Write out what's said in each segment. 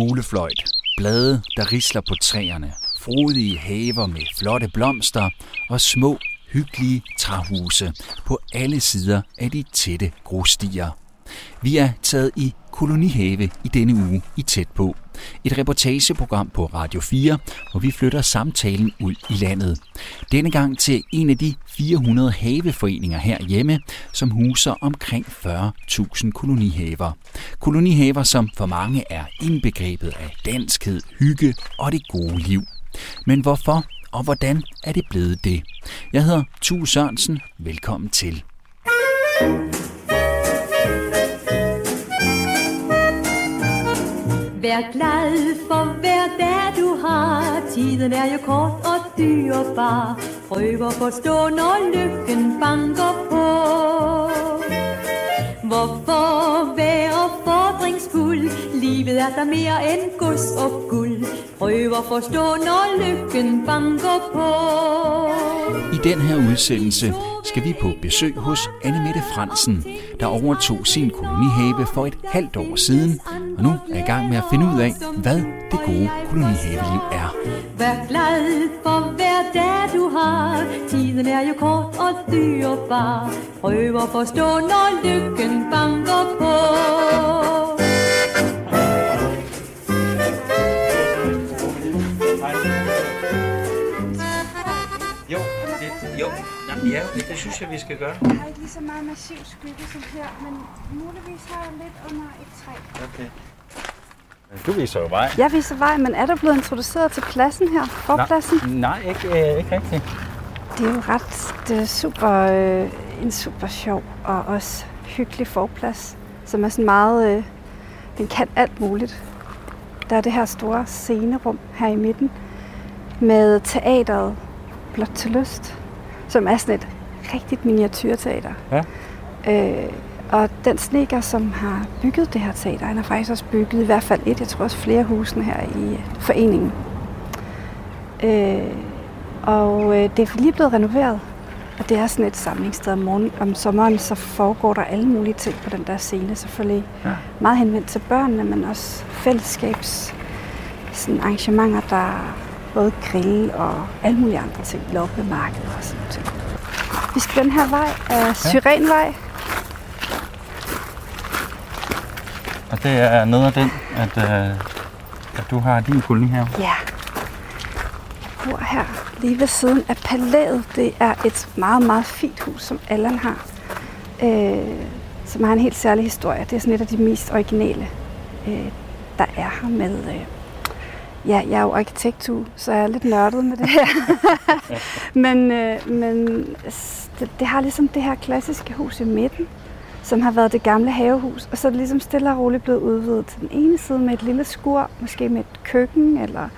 fuglefløjt, blade, der risler på træerne, frodige haver med flotte blomster og små, hyggelige træhuse på alle sider af de tætte grusstier. Vi er taget i kolonihave i denne uge i Tæt på. Et reportageprogram på Radio 4, hvor vi flytter samtalen ud i landet. Denne gang til en af de 400 haveforeninger herhjemme, som huser omkring 40.000 kolonihaver. Kolonihaver, som for mange er indbegrebet af danskhed, hygge og det gode liv. Men hvorfor og hvordan er det blevet det? Jeg hedder Tue Sørensen. Velkommen til. Vær glad for hver dag du har. Tiden er jo kort og dyrebar Prøv at forstå når lykken banker på. Hvorfor være fordringsfuld Livet er der mere end gods og guld. Prøv at forstå når lykken banker på. I den her udsendelse skal vi på besøg hos Anne Mette Fransen, der overtog sin kolonihave for et halvt år siden, og nu er i gang med at finde ud af, hvad det gode kolonihaveliv er. Vær glad for hver dag du har. Tiden er jo kort og dyrebar Prøv at forstå når lykken banker på det, synes jeg, vi skal gøre. Jeg har ikke lige så meget massiv skygge som her, men muligvis har jeg lidt under et træ. Okay. Du viser jo vej. Jeg viser vej, men er du blevet introduceret til pladsen her? Forpladsen? Nej, ikke, øh, ikke rigtigt. Det er jo ret det er super, øh, en super sjov og også hyggelig forplads, som er sådan meget, øh, den kan alt muligt. Der er det her store scenerum her i midten med teateret Blot til Lyst, som er sådan et rigtigt miniatyrteater. Ja. Øh, og den sneker, som har bygget det her teater, han har faktisk også bygget i hvert fald et, jeg tror også flere husene her i foreningen. Øh, og øh, det er lige blevet renoveret, og det er sådan et samlingssted om, morgen, om sommeren, så foregår der alle mulige ting på den der scene selvfølgelig. Ja. Meget henvendt til børnene, men også fællesskabs sådan arrangementer, der er både grill og alle mulige andre ting, loppemarked og sådan noget. Vi skal den her vej, af Syrenvej. Og det er noget af den, at, øh, at du har din kolonihave. Ja. Jeg bor her lige ved siden af palæet. Det er et meget, meget fint hus, som Allan har. Øh, som har en helt særlig historie. Det er sådan et af de mest originale, øh, der er her med... Øh, ja, jeg er jo arkitekt, så jeg er lidt nørdet med det her. men øh, men det, det har ligesom det her klassiske hus i midten, som har været det gamle havehus, og så er det ligesom stille og roligt blevet udvidet til den ene side med et lille skur, måske med et køkken eller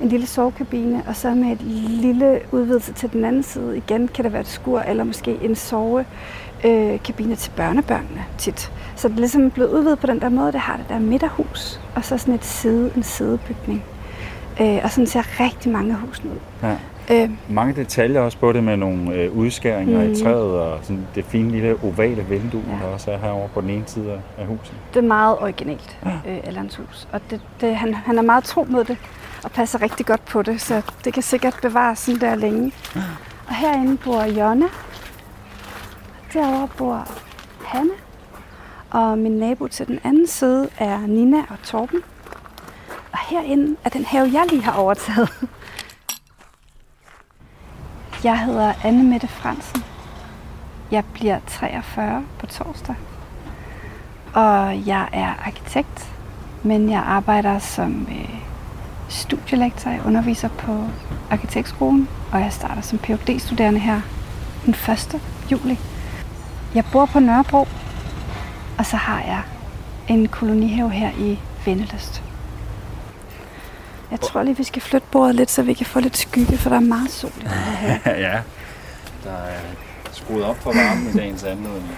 en lille sovekabine, og så med et lille udvidelse til den anden side. Igen kan det være et skur, eller måske en sovekabine øh, til børnebørnene tit. Så det er ligesom blevet udvidet på den der måde, det har det der midterhus, og så sådan et side, en sidebygning. Øh, og sådan ser rigtig mange hus ud. Ja. Øh, Mange detaljer også på det med nogle øh, udskæringer mm. Mhm. i træet og sådan det fine lille ovale vindue, Ja. der også er herovre på den ene side af- huset. det er meget originalt, øh, Allans hus. Og det, det, han, han er meget tro mod det, og passer rigtig godt på det, så det kan sikkert bevares sådan der længe. Og herinde bor Jonna. Derovre bor Hanne. Og min nabo til den anden side er Nina og Torben. Og herinde er den have, jeg lige har overtaget. Jeg hedder Anne Mette Fransen. Jeg bliver 43 på torsdag. Og jeg er arkitekt, men jeg arbejder som øh, studielektor. Jeg underviser på arkitektskolen, og jeg starter som phd studerende her den 1. juli. Jeg bor på Nørrebro, og så har jeg en kolonihave her i Venneløst. Jeg tror lige, vi skal flytte bordet lidt, så vi kan få lidt skygge, for der er meget sol i den her ja, der er skruet op for varmen i dagens anledning.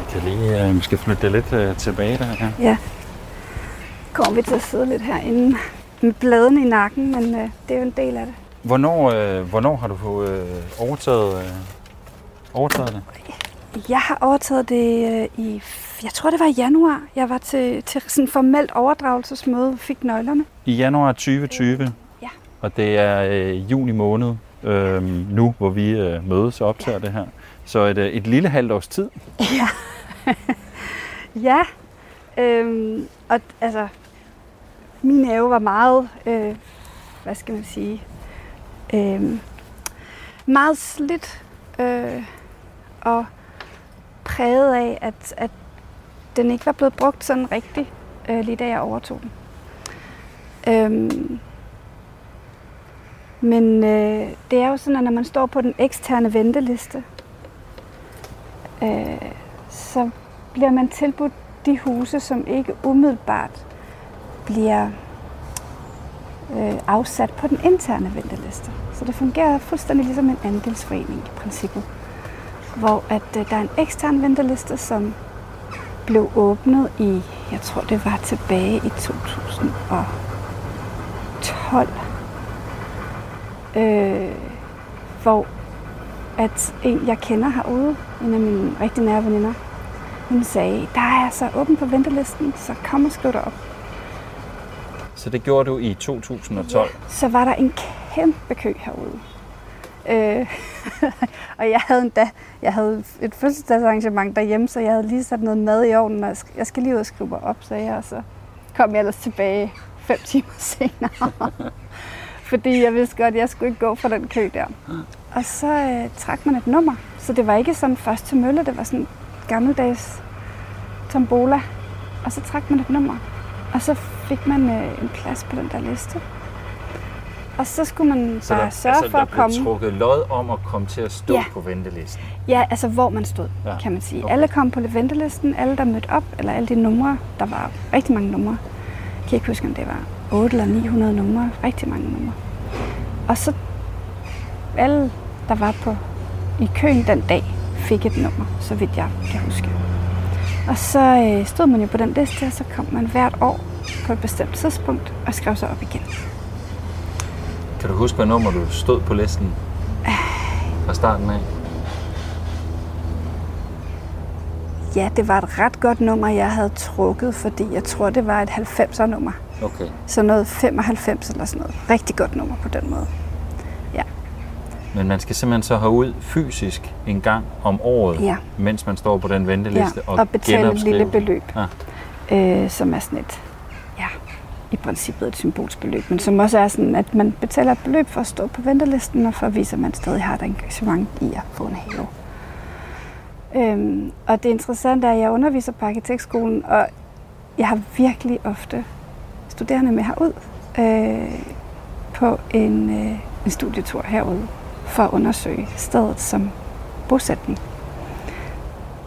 Jeg kan lige øh, måske flytte det lidt øh, tilbage der. Ja. Ja. Kommer vi til at sidde lidt herinde med bladene i nakken, men øh, det er jo en del af det. Hvornår, øh, hvornår har du fået øh, overtaget, øh, overtaget det? Jeg har overtaget det øh, i, jeg tror det var i januar. Jeg var til, til sådan formelt overdragelsesmøde og fik nøglerne. I januar 2020, Ja. og det er øh, juni måned øh, nu, hvor vi øh, mødes og optager det her. Så et, øh, et lille halvt års tid. Ja. ja. Øhm, og altså, min have var meget, øh, hvad skal man sige, øh, meget slidt øh, og præget af, at, at den ikke var blevet brugt sådan rigtigt, øh, lige da jeg overtog den. Øhm, men øh, det er jo sådan, at når man står på den eksterne venteliste, øh, så bliver man tilbudt de huse, som ikke umiddelbart bliver øh, afsat på den interne venteliste. Så det fungerer fuldstændig ligesom en andelsforening i princippet, hvor at øh, der er en ekstern venteliste, som blev åbnet i, jeg tror det var tilbage i 2012, øh, hvor at en, jeg kender herude, en af mine rigtig nære veninder, hun sagde, der er altså åben på ventelisten, så kom og skriv dig op. Så det gjorde du i 2012. Så var der en kæmpe kø herude. Øh, og jeg havde endda, jeg havde et fødselsdagsarrangement derhjemme, så jeg havde lige sat noget mad i ovnen, og jeg skal- lige ud og skrive mig op, sagde jeg, og så kom jeg ellers tilbage fem timer senere. Fordi jeg vidste godt, at jeg skulle ikke gå fra den kø der. Og så øh, trak man et nummer, så det var ikke sådan først til mølle, det var sådan gammeldags tombola. Og så trak man et nummer, og så fik man øh, en plads på den der liste. Og så skulle man Så bare der, sørge altså, for der at komme. trukket lod om at komme til at stå Ja. på ventelisten. Ja, altså hvor man stod, Ja, kan man sige. Okay. Alle kom på ventelisten, alle der mødte op, eller alle de numre, der var rigtig mange numre. Jeg kan ikke huske, om det var 8 eller 900 numre, rigtig mange numre. Og så alle, der var på i køen den dag, fik et nummer, så vidt jeg kan huske. Og så øh, stod man jo på den liste, og så kom man hvert år på et bestemt tidspunkt og skrev sig op igen. Kan du huske, hvad nummer du stod på listen fra starten af? Ja, det var et ret godt nummer, jeg havde trukket, fordi jeg tror, det var et 90'er nummer. Okay. Så noget 95 eller sådan noget. Rigtig godt nummer på den måde. Men man skal simpelthen så herud fysisk en gang om året, Ja. mens man står på den Ja, venteliste og betale et lille beløb, Ja. øh, som er sådan et, ja, i princippet et symbolsk beløb, men som også er sådan, at man betaler et beløb for at stå på ventelisten, og for at vise, at man stadig har et engagement i at få en have. Øhm, og det interessante er, at jeg underviser på arkitektskolen, og jeg har virkelig ofte studerende med herud øh, på en, øh, en studietur herude for at undersøge stedet som bosætning.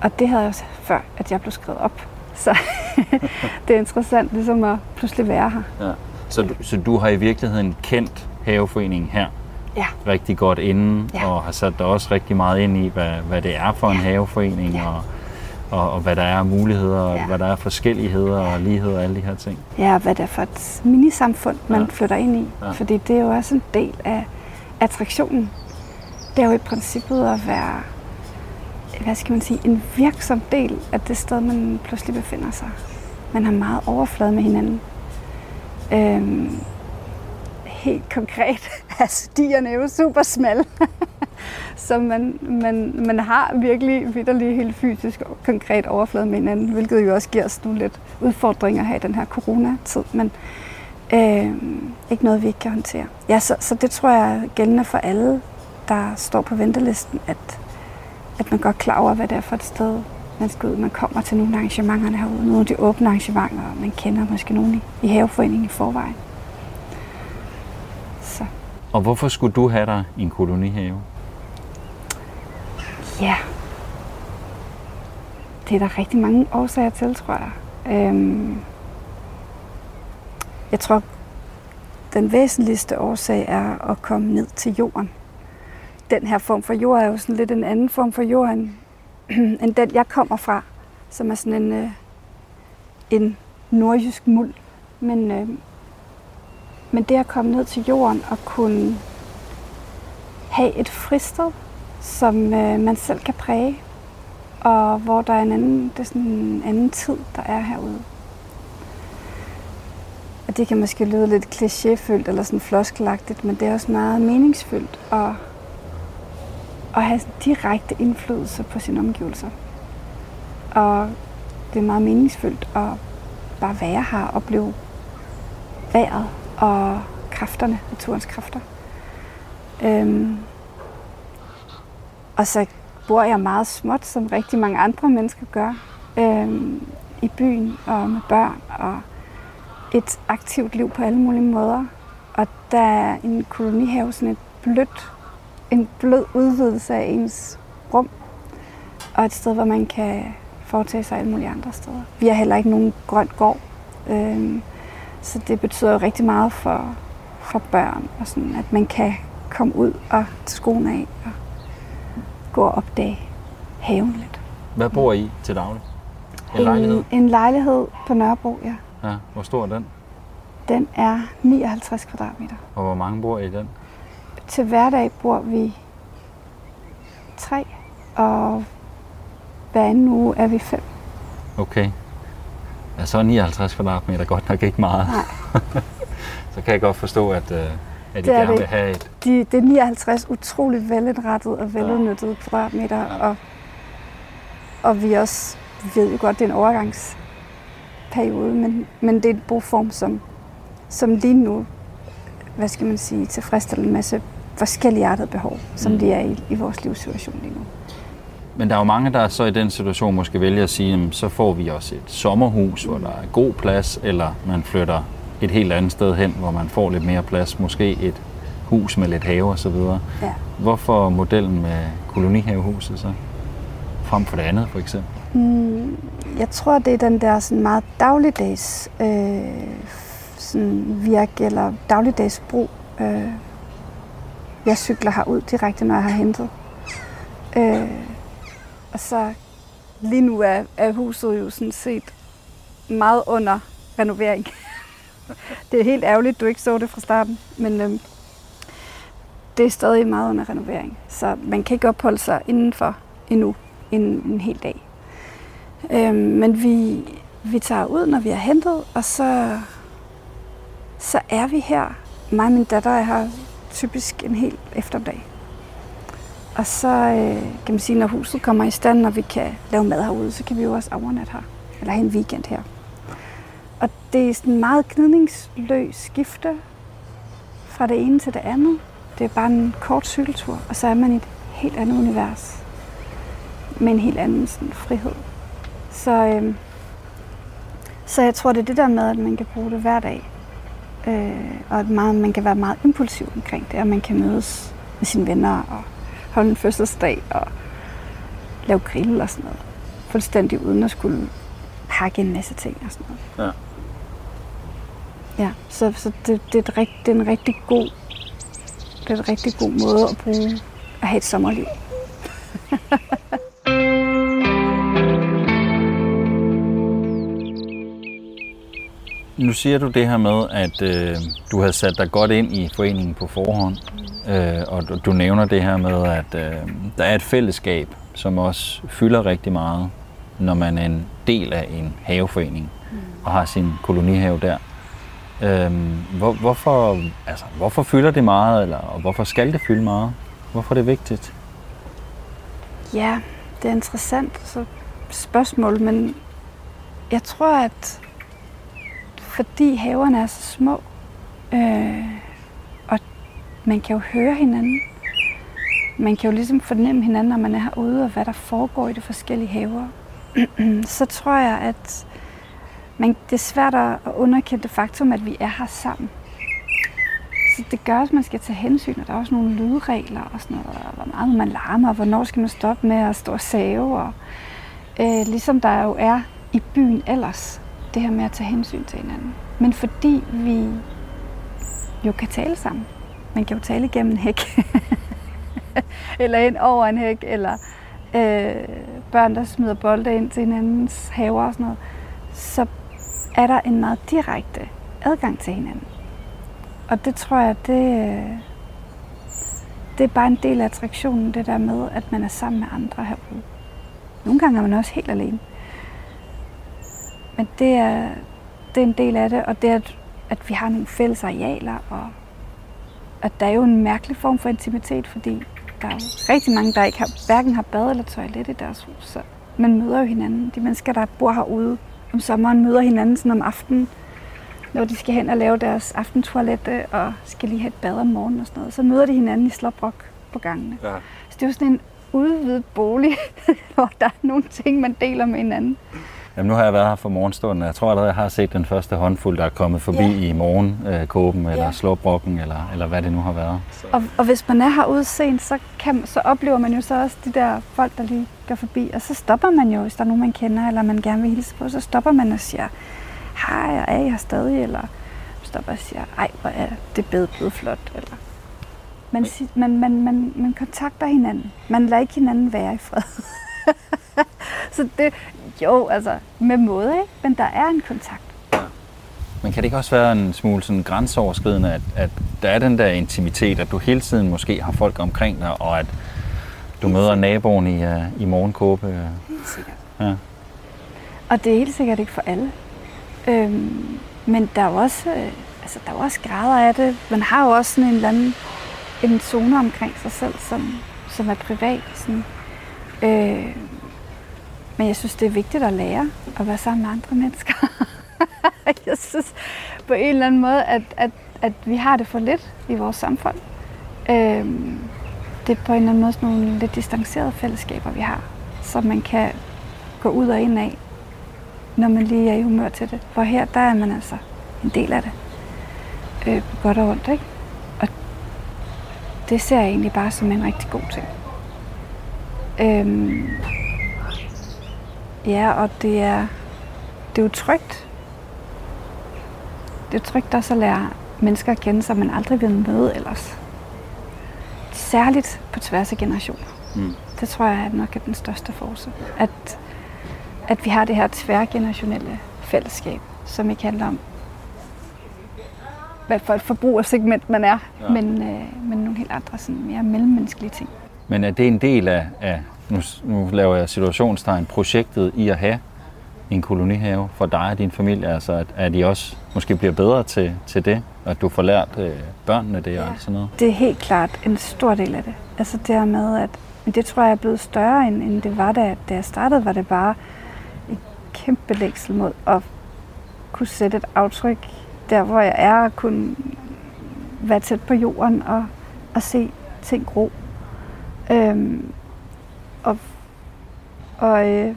Og det havde jeg også før, at jeg blev skrevet op. Så det er interessant ligesom at pludselig være her. Ja. Så, du, så du har i virkeligheden kendt haveforeningen her Ja. rigtig godt inden, Ja. og har sat dig også rigtig meget ind i, hvad, hvad det er for en haveforening, Ja. og, og, og hvad der er af muligheder, og Ja. hvad der er forskelligheder og ligheder og alle de her ting. Ja, og hvad det er for et minisamfund, man Ja. flytter ind i. Ja. Fordi det er jo også en del af attraktionen. Det er jo i princippet at være, hvad skal man sige, en virksom del af det sted, man pludselig befinder sig. Man har meget overflade med hinanden. Øhm, helt konkret altså, er stierne jo super smalle. Så man, man, man har virkelig vidderlig helt fysisk og konkret overflade med hinanden, hvilket jo også giver os nogle lidt udfordringer her i den her coronatid, men øh, ikke noget, vi ikke kan håndtere. Ja, så, så det tror jeg er gældende for alle, der står på ventelisten, at, at man godt klar over, hvad det er for et sted, man skal ud. Man kommer til nogle af arrangementerne herude, nogle af de åbne arrangementer, og man kender måske nogen i, haveforeningen i forvejen. Så Og hvorfor skulle du have dig i en kolonihave? Ja. Det er der rigtig mange årsager til, tror jeg. Øhm, jeg tror, den væsentligste årsag er at komme ned til jorden. Den her form for jord er jo sådan lidt en anden form for jord, end, end den, jeg kommer fra, som er sådan en, øh, en nordjysk muld. Men, øh, men det at komme ned til jorden og kunne have et fristed, som øh, man selv kan præge. og hvor der er en anden, det er sådan en anden tid, der er herude. Og det kan måske lyde lidt klichéfyldt eller sådan floskelagtigt, men det er også meget meningsfyldt at, at have direkte indflydelse på sine omgivelser. Og det er meget meningsfuldt at bare være her og opleve vejret og kræfterne, naturens kræfter. Øhm, og så bor jeg meget småt, som rigtig mange andre mennesker gør, øhm, i byen og med børn og et aktivt liv på alle mulige måder. Og der er en kolonihave sådan et blødt, en blød udvidelse af ens rum, og et sted, hvor man kan foretage sig alle mulige andre steder. Vi har heller ikke nogen grøn gård, øhm, så det betyder jo rigtig meget for, for børn, og sådan, at man kan komme ud og tage skoene af og gå og opdage haven lidt. Hvad bor I til daglig? En lejlighed? En, en lejlighed på Nørrebro, ja. Ja, hvor stor er den? Den er 59 kvadratmeter. Og hvor mange bor I i den? Til hverdag bor vi tre, og hver anden uge er vi fem. Okay. Ja, så er 59 kvadratmeter godt nok ikke meget. Nej. så kan jeg godt forstå, at, øh, at I Det er gerne det. vil have et... De, det er 59 utrolig velindrettet og veludnyttede kvadratmeter, og, og vi også ved jo godt, det er en overgangsperiode, men, men det er en boform, som, som lige nu, hvad skal man sige, tilfredsstiller en masse forskellige artede behov, som Mm. de er i, i vores livssituation lige nu. Men der er jo mange, der så i den situation måske vælger at sige, jamen, så får vi også et sommerhus, hvor der er god plads, eller man flytter et helt andet sted hen, hvor man får lidt mere plads, måske et hus med lidt have og så videre. Ja. Hvorfor modellen med kolonihavehuset så? Frem for det andet, for eksempel. Mm, jeg tror, det er den der sådan meget dagligdags øh, sådan virke eller dagligdags brug. Øh, jeg cykler herud direkte, når jeg har hentet. Øh, og så lige nu er, er huset jo sådan set meget under renovering. det er helt ærgerligt, du ikke så det fra starten, men øh, det er stadig meget under renovering. Så man kan ikke opholde sig indenfor endnu en, en hel dag. Øh, men vi, vi tager ud, når vi har hentet, og så, så er vi her. Mig og min datter er her typisk en hel eftermiddag. Og så øh, kan man sige, når huset kommer i stand, og vi kan lave mad herude, så kan vi jo også overnatte her. Eller have en weekend her. Og det er sådan en meget gnidningsløs skifte fra det ene til det andet. Det er bare en kort cykeltur, og så er man i et helt andet univers. Med en helt anden sådan, frihed. Så, øh, så jeg tror, det er det der med, at man kan bruge det hver dag. Øh, og at meget, man kan være meget impulsiv omkring det, og man kan mødes med sine venner og holde en fødselsdag og lave grill og sådan noget. Fuldstændig uden at skulle pakke en masse ting og sådan noget. Ja. Ja, så, så det, det, er et rigt, det er en rigtig god det er en rigtig god måde at bruge at have et sommerliv. Nu siger du det her med, at øh, du har sat dig godt ind i foreningen på forhånd, øh, og du, du nævner det her med, at øh, der er et fællesskab, som også fylder rigtig meget, når man er en del af en haveforening og har sin kolonihave der. Øh, hvor, hvorfor, altså, hvorfor fylder det meget, eller og hvorfor skal det fylde meget? Hvorfor er det vigtigt? Ja, det er interessant så spørgsmål, men jeg tror, at fordi haverne er så små, øh, og man kan jo høre hinanden, man kan jo ligesom fornemme hinanden, når man er herude, og hvad der foregår i de forskellige haver, så tror jeg, at man, det er svært at underkende det faktum, at vi er her sammen. Så det gør, at man skal tage hensyn, og der er også nogle lydregler og sådan noget, og hvor meget man larmer, og hvornår skal man stoppe med at stå og save, og øh, ligesom der jo er i byen ellers, det her med at tage hensyn til hinanden. Men fordi vi jo kan tale sammen. Man kan jo tale igennem en hæk. eller ind over en hæk, eller øh, børn, der smider bolde ind til hinandens haver og sådan noget. Så er der en meget direkte adgang til hinanden. Og det tror jeg, det, øh, det er bare en del af attraktionen, det der med, at man er sammen med andre herude. Nogle gange er man også helt alene. Men det er, det er en del af det, og det er, at, at vi har nogle fælles arealer, og at der er jo en mærkelig form for intimitet, fordi der er jo rigtig mange, der ikke har, hverken har bad eller toilet i deres hus. Så man møder jo hinanden. De mennesker, der bor herude om sommeren, møder hinanden sådan om aftenen, når de skal hen og lave deres aftentoilette og skal lige have et bad om morgenen og sådan noget. Så møder de hinanden i Slåbrok på gangene. Ja. Så det er jo sådan en udvidet bolig, hvor der er nogle ting, man deler med hinanden. Jamen, nu har jeg været her for morgenstunden, og jeg tror allerede, jeg har set den første håndfuld, der er kommet forbi Ja. i morgenkåben, eller Ja. slåbrokken, eller, eller hvad det nu har været. Og, og hvis man er herude sent, så, kan, så oplever man jo så også de der folk, der lige går forbi. Og så stopper man jo, hvis der er nogen, man kender, eller man gerne vil hilse på. Så stopper man og siger, hej, er I her stadig? Eller stopper og siger, ej, hvor er det bed blevet flot. Eller man, man, man, man, man kontakter hinanden. Man lader ikke hinanden være i fred. så det, jo, altså med måde, ikke? Men der er en kontakt. Men kan det ikke også være en smule sådan grænseoverskridende, at, at der er den der intimitet, at du hele tiden måske har folk omkring dig, og at du møder naboen i, uh, i morgenkåbe? Helt sikkert. Ja. Og det er helt sikkert ikke for alle. Øhm, men der er jo også, øh, altså, der er jo også grader af det. Man har jo også sådan en eller anden en zone omkring sig selv, som, som er privat. Sådan. Øh, men jeg synes, det er vigtigt at lære at være sammen med andre mennesker. jeg synes på en eller anden måde, at, at, at vi har det for lidt i vores samfund. Øhm, det er på en eller anden måde sådan nogle lidt distancerede fællesskaber, vi har, som man kan gå ud og ind af, når man lige er i humør til det. For her, der er man altså en del af det. Øh, på godt og ondt, ikke? Og det ser jeg egentlig bare som en rigtig god ting. Øhm, ja, og det er, det er jo trygt. Det er trygt også at lære mennesker at kende, som man aldrig vil møde ellers. Særligt på tværs af generationer. Mm. Det tror jeg er nok er den største force. At, at vi har det her tværgenerationelle fællesskab, som ikke handler om, hvad for et forbrugersegment man er, Ja. men, øh, men nogle helt andre sådan mere mellemmenneskelige ting. Men er det en del af, af nu, nu laver jeg situationstegn, projektet i at have en kolonihave for dig og din familie? Altså, at, at I også måske bliver bedre til, til det, og at du får lært øh, børnene det og Ja. alt sådan noget? Det er helt klart en stor del af det. Altså det her med, at men det tror jeg er blevet større, end, end det var, da, da jeg startede, var det bare et kæmpe længsel mod at kunne sætte et aftryk der, hvor jeg er, og kunne være tæt på jorden og, og se ting gro. Øhm, og og øh,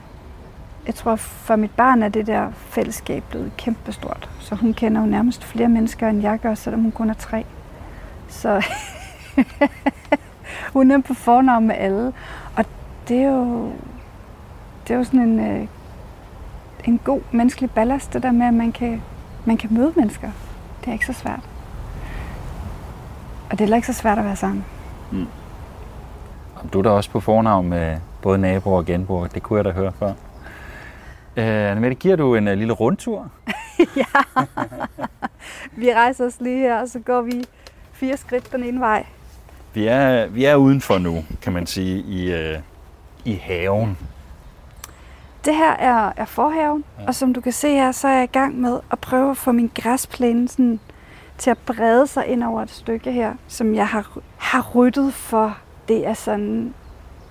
jeg tror, for mit barn er det der fællesskab blevet kæmpestort. Så hun kender jo nærmest flere mennesker, end jeg gør, selvom hun kun er tre. Så hun er på fornavn med alle. Og det er jo, det er jo sådan en, øh, en god menneskelig ballast, det der med, at man kan, man kan møde mennesker. Det er ikke så svært. Og det er heller ikke så svært at være sammen. Mm. Og Du er da også på fornavn med både naboer og genboer. Det kunne jeg da høre før. Øh, Annemette, giver du en uh, lille rundtur? Vi rejser os lige her, og så går vi fire skridt den ene vej. Vi er, vi er udenfor nu, kan man sige, i, øh, i haven. Det her er, er forhaven, Ja. ja. og som du kan se her, så er jeg i gang med at prøve at få min græsplæne sådan, til at brede sig ind over et stykke her, som jeg har, har ryddet for. Det er sådan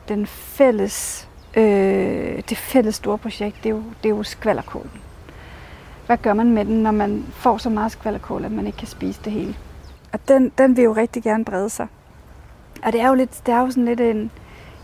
den fælles, øh, det fælles store projekt, det er jo, det er jo skvallerkålen. Hvad gør man med den, når man får så meget skvallerkål, at man ikke kan spise det hele? Og den, den vil jo rigtig gerne brede sig. Og det er jo, lidt, det er jo sådan lidt en,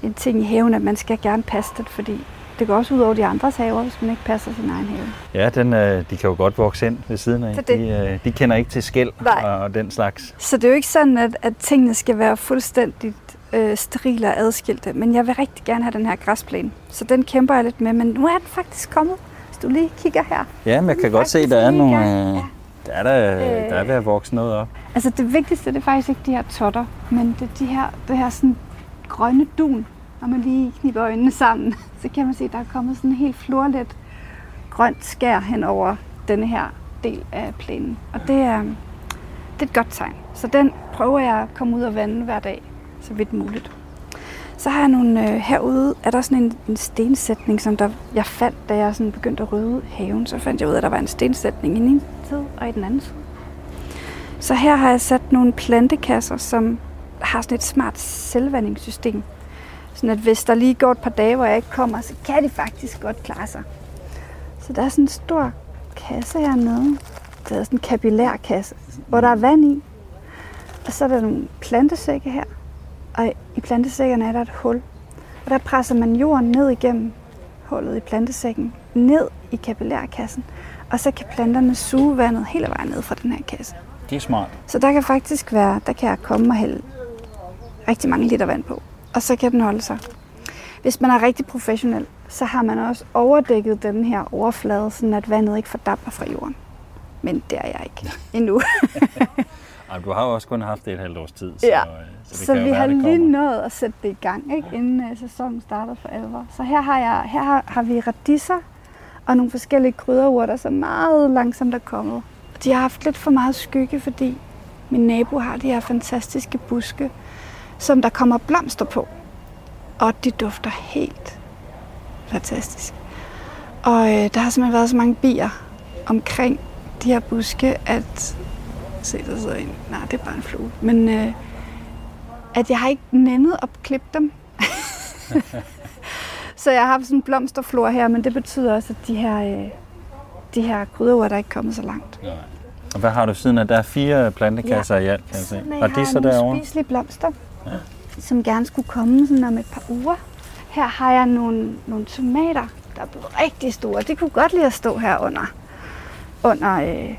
en ting i haven, at man skal gerne passe det, fordi det går også ud over de andres haver, hvis man ikke passer sin egen have. Ja, den, øh, de kan jo godt vokse ind ved siden af. Det det. De, øh, de kender ikke til skæld Nej. og, og den slags. Så det er jo ikke sådan, at, at tingene skal være fuldstændigt øh, sterile og adskilte, men jeg vil rigtig gerne have den her græsplæne. Så den kæmper jeg lidt med, men nu er den faktisk kommet. Hvis du lige kigger her. Ja, men jeg kan godt se, der er nogle... Øh, Ja. der er der, Øh. der er ved at vokse noget op. Altså det vigtigste det er faktisk ikke de her totter, men det er de her, det her sådan grønne dun. Når man lige kniber øjnene sammen, så kan man se, at der er kommet sådan en helt florlet grønt skær hen over denne her del af plænen. Og det er, det er et godt tegn. Så den prøver jeg at komme ud og vande hver dag, så vidt muligt. Så har jeg nogle, øh, herude er der sådan en, en stensætning, som der, jeg fandt, da jeg sådan begyndte at rydde haven. Så fandt jeg ud af, at der var en stensætning i den ene side og i den anden side. Så her har jeg sat nogle plantekasser, som har sådan et smart selvvandingssystem. Sådan at hvis der lige går et par dage, hvor jeg ikke kommer, så kan de faktisk godt klare sig. Så der er sådan en stor kasse hernede. Der er sådan en kapillærkasse, hvor der er vand i. Og så er der nogle plantesække her. Og i plantesækkerne er der et hul. Og der presser man jorden ned igennem hullet i plantesækken, ned i kapillærkassen. Og så kan planterne suge vandet hele vejen ned fra den her kasse. Det er smart. Så der kan faktisk være, der kan jeg komme og hælde rigtig mange liter vand på. Og så kan den holde sig. Hvis man er rigtig professionel, så har man også overdækket den her overflade, så at vandet ikke fordamper fra jorden. Men det er jeg ikke endnu. Ej, du har jo også kun haft det et halvt års tid, så, Ja. øh, så det så kan vi være, har lige nået at sætte det i gang, ikke? inden uh, sæsonen startede for alvor. Så her har, jeg, her har, har vi radisser og nogle forskellige krydderurter, som meget langsomt er kommet. De har haft lidt for meget skygge, fordi min nabo har de her fantastiske buske, som der kommer blomster på. Og de dufter helt fantastisk. Og øh, der har simpelthen været så mange bier omkring de her buske, at... Se, der sidder en. Nej, det er bare en flue. Men øh, at jeg har ikke nændet at klippe dem. så jeg har haft sådan en blomsterflor her, men det betyder også, at de her, øh, de her krydderurter er ikke kommet så langt. Og hvad har du siden af? Der er fire plantekasser ja. i alt, kan jeg se. Og de så derovre? spiselige blomster, ja. som gerne skulle komme sådan om et par uger. Her har jeg nogle, nogle tomater, der er blevet rigtig store. De kunne godt lide at stå her under, under, øh,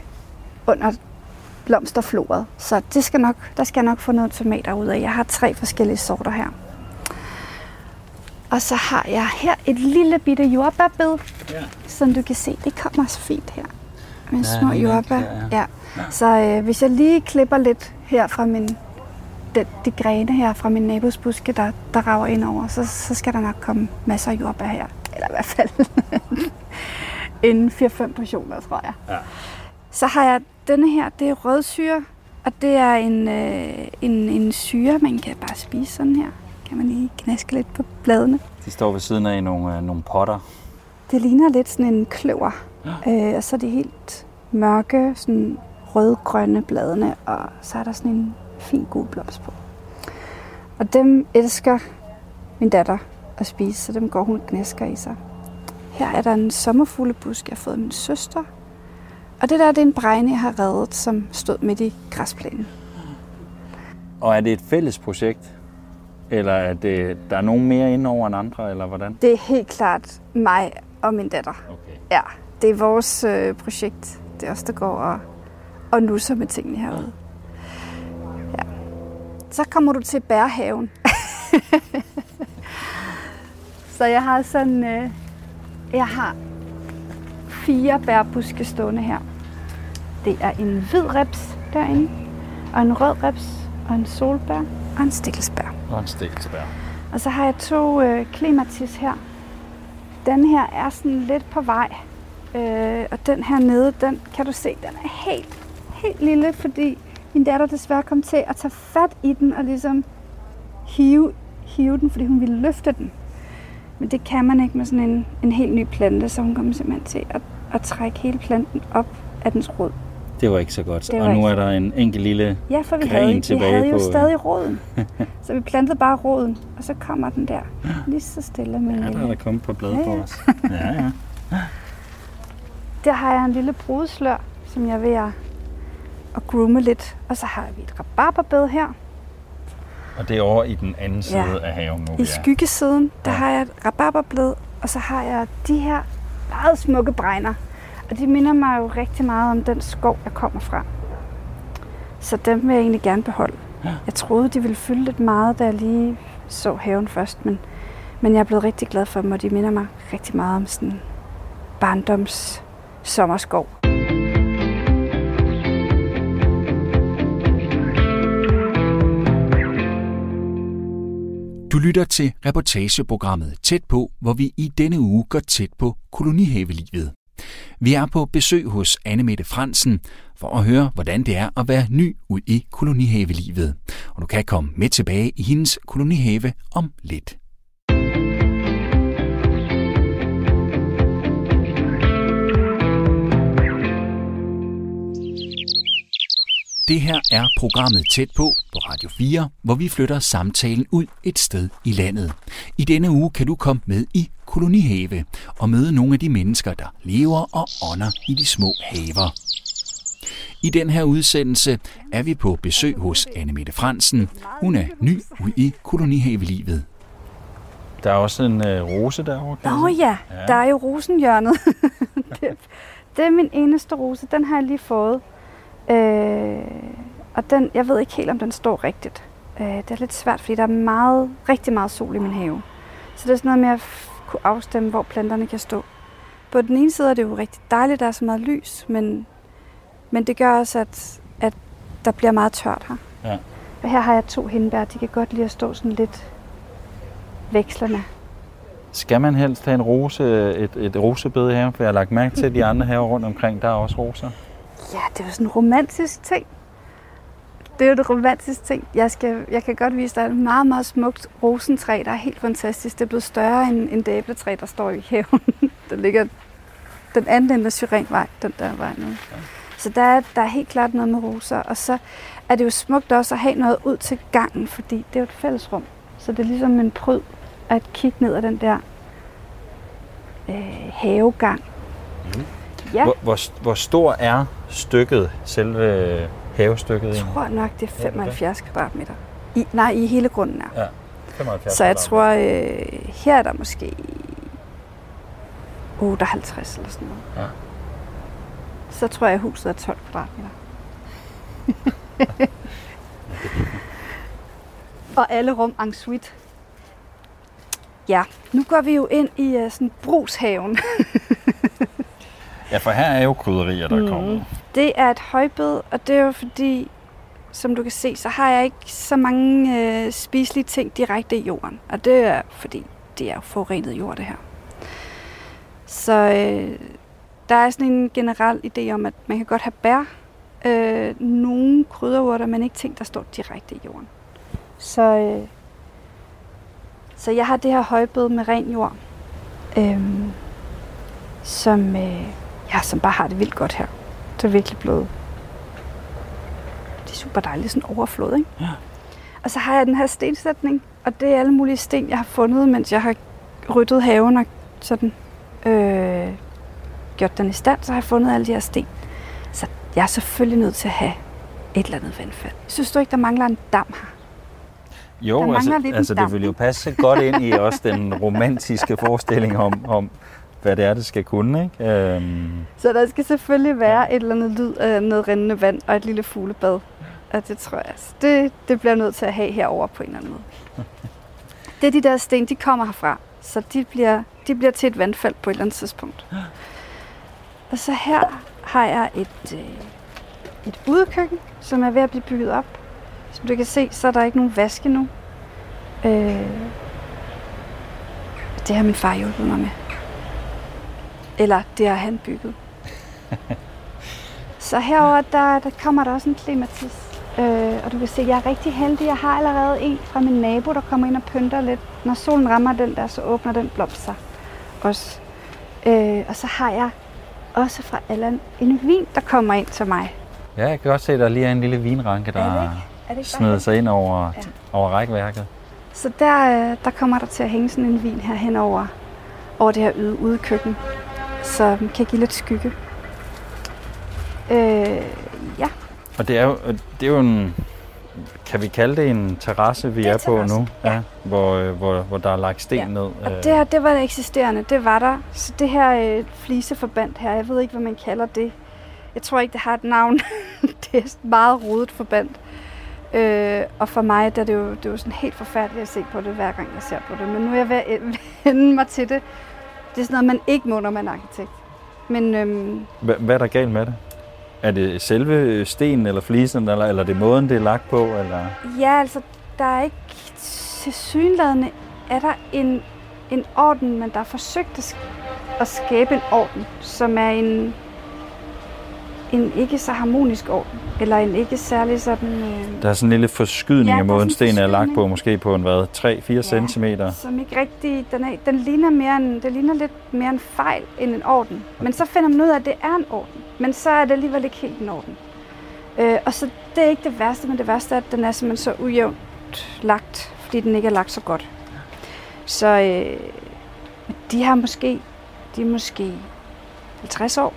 under blomsterfloret. Så det skal nok, der skal jeg nok få noget tomater ud af. Jeg har tre forskellige sorter her. Og så har jeg her et lille bitte jordbærbed, Ja. som du kan se, det kommer så fint her. Med Ja, små jordbær. her, ja. Ja. Så øh, hvis jeg lige klipper lidt her fra min, de, de grene her fra min nabos buske, der, der rager ind over, så, så skal der nok komme masser af jordbær her. Eller i hvert fald inden 4-5 portioner, tror jeg. Ja. Så har jeg denne her, det er rødsyre, og det er en, øh, en, en syre, man kan bare spise sådan her. Kan man lige knaske lidt på bladene. De står ved siden af nogle, øh, nogle potter. Det ligner lidt sådan en kløver. Øh, og så er de helt mørke, sådan rødgrønne bladene, og så er der sådan en fin gul blomst på. Og dem elsker min datter at spise, så dem går hun og knæsker i sig. Her er der en sommerfuglebusk, jeg har fået af min søster. Og det der, det er en bregne, jeg har reddet, som stod midt i græsplænen. Og er det et fælles projekt? Eller er det, der er nogen mere inde over end andre, eller hvordan? Det er helt klart mig og min datter. Okay. Ja, det er vores øh, projekt. Det er os, der går og, og nusser med tingene herude. Ja. Så kommer du til bærhaven. så jeg har sådan... Øh, jeg har fire bærbuske stående her. Det er en hvid reps derinde, og en rød reps, og en solbær, og en stikkelsbær. Og en stikkelsbær. Og så har jeg to øh, klimatis her. Den her er sådan lidt på vej. Øh, og den her nede, den kan du se, den er helt, helt lille, fordi min datter desværre kom til at tage fat i den og ligesom hive, hive den, fordi hun ville løfte den. Men det kan man ikke med sådan en, en helt ny plante, så hun kommer simpelthen til at, at trække hele planten op af dens rod. Det var ikke så godt. Og nu er der en enkelt lille... Ja, for vi havde, vi havde jo på- stadig roden. så vi plantede bare roden, og så kommer den der lige så stille med Ja, der er der kommet på blade Ja, på ja. os. Ja, ja. Der har jeg en lille brudeslør, som jeg ved at, at groome lidt. Og så har vi et rabarberbed her. Og det er over i den anden side Ja. af haven nu, I skyggesiden, der Ja. har jeg et rabarberblad, og så har jeg de her meget smukke bregner. Og de minder mig jo rigtig meget om den skov, jeg kommer fra. Så dem vil jeg egentlig gerne beholde. Ja. Jeg troede, de ville fylde lidt meget, da jeg lige så haven først, men, men jeg er blevet rigtig glad for dem, og de minder mig rigtig meget om sådan barndoms sommerskov. Du lytter til reportageprogrammet Tæt på, hvor vi i denne uge går tæt på kolonihavelivet. Vi er på besøg hos Anne Mette Fransen for at høre, hvordan det er at være ny ud i kolonihavelivet. Og du kan komme med tilbage i hendes kolonihave om lidt. Det her er programmet Tæt på på Radio 4, hvor vi flytter samtalen ud et sted i landet. I denne uge kan du komme med i kolonihave og møde nogle af de mennesker, der lever og ånder i de små haver. I den her udsendelse er vi på besøg hos Anne Mette Fransen. Hun er ny ud i kolonihavelivet. Der er også en øh, rose derovre. Nå jeg se. ja, der er jo rosenhjørnet. det, det er min eneste rose. Den har jeg lige fået. Øh, og den, jeg ved ikke helt, om den står rigtigt. Øh, det er lidt svært, fordi der er meget, rigtig meget sol i min have. Så det er sådan noget med at kunne afstemme, hvor planterne kan stå. På den ene side er det jo rigtig dejligt, der er så meget lys, men, men det gør også, at, at der bliver meget tørt her. Ja. Og her har jeg to hindbær, de kan godt lide at stå sådan lidt vekslerne. Skal man helst have en rose, et, et rosebed i haven? For jeg har lagt mærke til, at de andre haver rundt omkring, der er også roser. Ja, det er jo sådan en romantisk ting. Det er jo et romantisk ting. Jeg, skal, jeg kan godt vise dig et meget, meget smukt rosentræ, der er helt fantastisk. Det er blevet større end, end det æbletræ, der står i haven. der ligger den anden ende af Syrenvej, den der vej nu. Så der er, der er helt klart noget med roser. Og så er det jo smukt også at have noget ud til gangen, fordi det er jo et fællesrum. Så det er ligesom en pryd at kigge ned ad den der øh, havegang. Mm. Ja. Hvor, hvor, hvor stor er stykket, selve havestykket? Jeg tror nok, det er Ja, det er 75 kvadratmeter. I, nej, i hele grunden er. Ja, 75 Så jeg tror, øh, her er der måske 58 eller sådan noget. Ja. Så tror jeg, at huset er 12 kvadratmeter. Og alle rum en suite. Ja, nu går vi jo ind i uh, sådan brugshaven. Ja, for her er jo krydderier, der mm. kommer. Det er et højbed, og det er jo fordi, som du kan se, så har jeg ikke så mange øh, spiselige ting direkte i jorden. Og det er fordi, det er jo forurenet jord, det her. Så øh, der er sådan en generel idé om, at man kan godt have bær, øh, nogle krydderurter, men ikke ting, der står direkte i jorden. Så, øh, så jeg har det her højbed med ren jord, øh, som, øh, ja, som bare har det vildt godt her. Det er virkelig blevet... Det er super dejligt, sådan overflod, ikke? Ja. Og så har jeg den her stensætning, og det er alle mulige sten, jeg har fundet, mens jeg har ryddet haven og sådan øh, gjort den i stand, så har jeg fundet alle de her sten. Så jeg er selvfølgelig nødt til at have et eller andet vandfald. Synes du ikke, der mangler en dam her? Jo, Der altså, lidt altså det dam, vil jo passe godt ind i også den romantiske forestilling om, om hvad det er, det skal kunne. Ikke? Øhm, Så der skal selvfølgelig være et eller andet lyd af noget rindende vand og et lille fuglebad. Og det tror jeg, altså, det, det bliver nødt til at have herover på en eller anden måde. Det er de der sten, de kommer herfra. Så de bliver, de bliver til et vandfald på et eller andet tidspunkt. Og så her har jeg et, øh, et udekøkken, som er ved at blive bygget op. Som du kan se, så er der ikke nogen vaske nu. Øh, det har min far hjulpet mig med. Eller det har han bygget. Så herover der, der kommer der også en klimatis. Øh, og du kan se, at jeg er rigtig heldig. Jeg har allerede en fra min nabo, der kommer ind og pynter lidt. Når solen rammer den der, så åbner den blomst sig også. Øh, og så har jeg også fra Allan en vin, der kommer ind til mig. ja, jeg kan godt se, at der lige er en lille vinranke, der Er det har ikke? Er det ikke snedet bare sig ind over, Ja. over rækværket. Så der, øh, der kommer der til at hænge sådan en vin her hen over, over det her yde ude køkken, som kan give lidt skygge. Øh, ja, Og det er jo, det er jo en, kan vi kalde det en terrasse, vi Det er er, på nu? ja. hvor, øh, hvor, hvor der er lagt sten Ja. ned. og øh, det her, det var det eksisterende, det var der. Så det her øh, fliseforband her, jeg ved ikke, hvad man kalder det. Jeg tror ikke, det har et navn. det er et meget rodet forband. Øh, og for mig der er det, jo, det er jo sådan helt forfærdeligt at se på det, hver gang jeg ser på det. Men nu er jeg ved at vende mig til det. Det er sådan noget, man ikke må, når man er arkitekt. Men øhm, Hvad, hvad er der galt med det? Er det selve stenen eller flisen, eller, eller er det måden, det er lagt på? Eller? ja, altså, der er ikke til synlædende, er der en, en orden, men der er forsøgt at skabe en orden, som er en, en ikke så harmonisk orden, eller en ikke særlig sådan... Øh, Der er sådan en lille forskydning Ja, ja, af måden sådan en sten er lagt på, måske på en hvad, 3-4 cm. som ikke rigtig, den, er, den ligner mere en, det ligner lidt mere en fejl end en orden. Men så finder man ud af, at det er en orden. Men så er det alligevel ikke helt en orden. Øh, og så det er ikke det værste, men det værste er, at den er simpelthen så ujævnt lagt, fordi den ikke er lagt så godt. Så øh, de har måske, de er måske 50 år.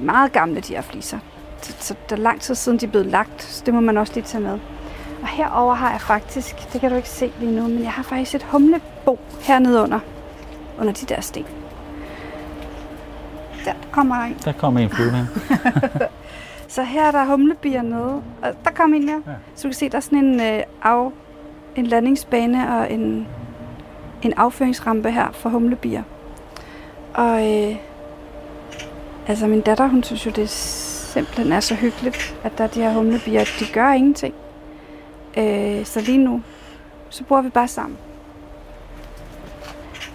Meget gamle, de her fliser. Så, så det er lang tid siden, de er blevet lagt, så det må man også lige tage med. Og herover har jeg faktisk, det kan du ikke se lige nu, men jeg har faktisk et humlebo hernede under, under de der sten. Der kommer der en. Der kommer en flyvende. Så her er der humlebier nede, og der kommer en mere. Ja. Så du kan se, der er sådan en, øh, af, en landingsbane og en, en afføringsrampe her for humlebier. Og øh, altså min datter, hun synes jo, det simpelthen er så hyggeligt, at der er de her humlebier. De gør ingenting. Øh, så lige nu, så bor vi bare sammen.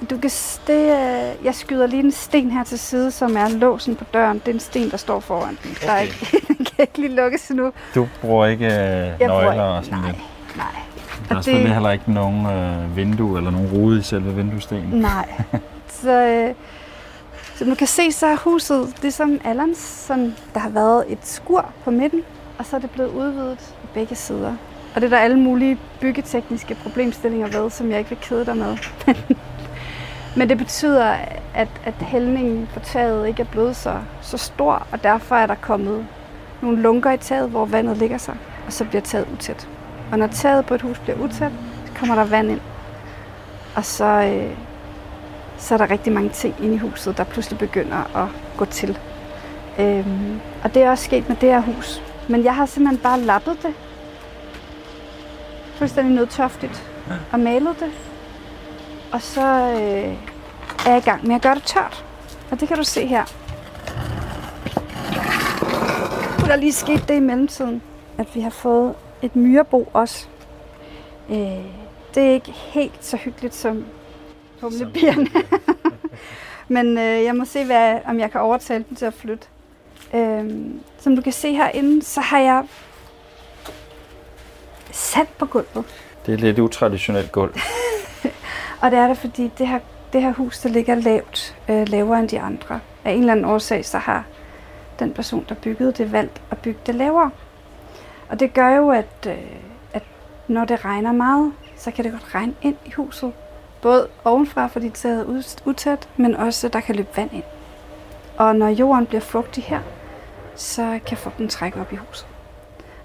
Du kan, det, øh, jeg skyder lige en sten her til side, som er låsen på døren. Det er en sten, der står foran den. Der er Okay. ikke, den kan ikke lige lukkes endnu. Du bruger ikke øh, Jeg nøgler ikke- og sådan nej, lidt. Nej, Der er Og selvfølgelig det- heller ikke nogen øh, vindue eller nogen rude i selve vinduestenen. nej. Så, øh, som du kan se, så er huset ligesom Allans, sådan, der har været et skur på midten, og så er det blevet udvidet på begge sider. Og det er der alle mulige byggetekniske problemstillinger ved, som jeg ikke vil kede dig med. Men det betyder, at, at hældningen på taget ikke er blevet så, så stor, og derfor er der kommet nogle lunker i taget, hvor vandet ligger sig, og så bliver taget utæt. Og når taget på et hus bliver utæt, så kommer der vand ind. Og så, øh, så er der rigtig mange ting inde i huset, der pludselig begynder at gå til. Øhm, og det er også sket med det her hus. Men jeg har simpelthen bare lappet det. Fuldstændig nødtørftigt. Og malet det. Og så øh, er jeg i gang med at gøre det tørt. Og det kan du se her. Nu er der lige sket det i mellemtiden, at vi har fået et myrebo også. Øh, det er ikke helt så hyggeligt som humlebierne. Men øh, jeg må se, hvad, om jeg kan overtale dem til at flytte. Øhm, som du kan se herinde, så har jeg sand på gulvet. Det er lidt utraditionelt gulv. Og det er det, fordi det her, det her hus, der ligger lavt, øh, lavere end de andre. Af en eller anden årsag, så har den person, der byggede det, valgt at bygge det lavere. Og det gør jo, at, øh, at når det regner meget, så kan det godt regne ind i huset. Både ovenfra, fordi taget er utæt, men også, der kan løbe vand ind. Og når jorden bliver fugtig her, så kan fugten trække op i huset.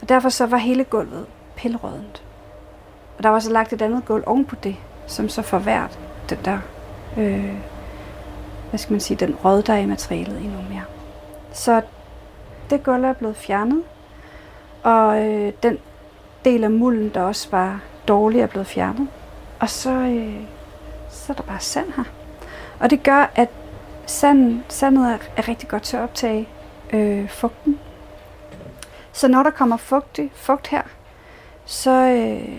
Og derfor så var hele gulvet pillerødent. Og der var så lagt et andet gulv ovenpå det, som så forvært den der, øh, hvad skal man sige, den rød, der er i materialet endnu mere. Så det gulv er blevet fjernet, og øh, den del af mulden, der også var dårlig, er blevet fjernet. Og så, øh, så er der bare sand her. Og det gør, at sand, sandet er, er rigtig godt til at optage øh, fugten. Så når der kommer fugt, fugt her, så øh,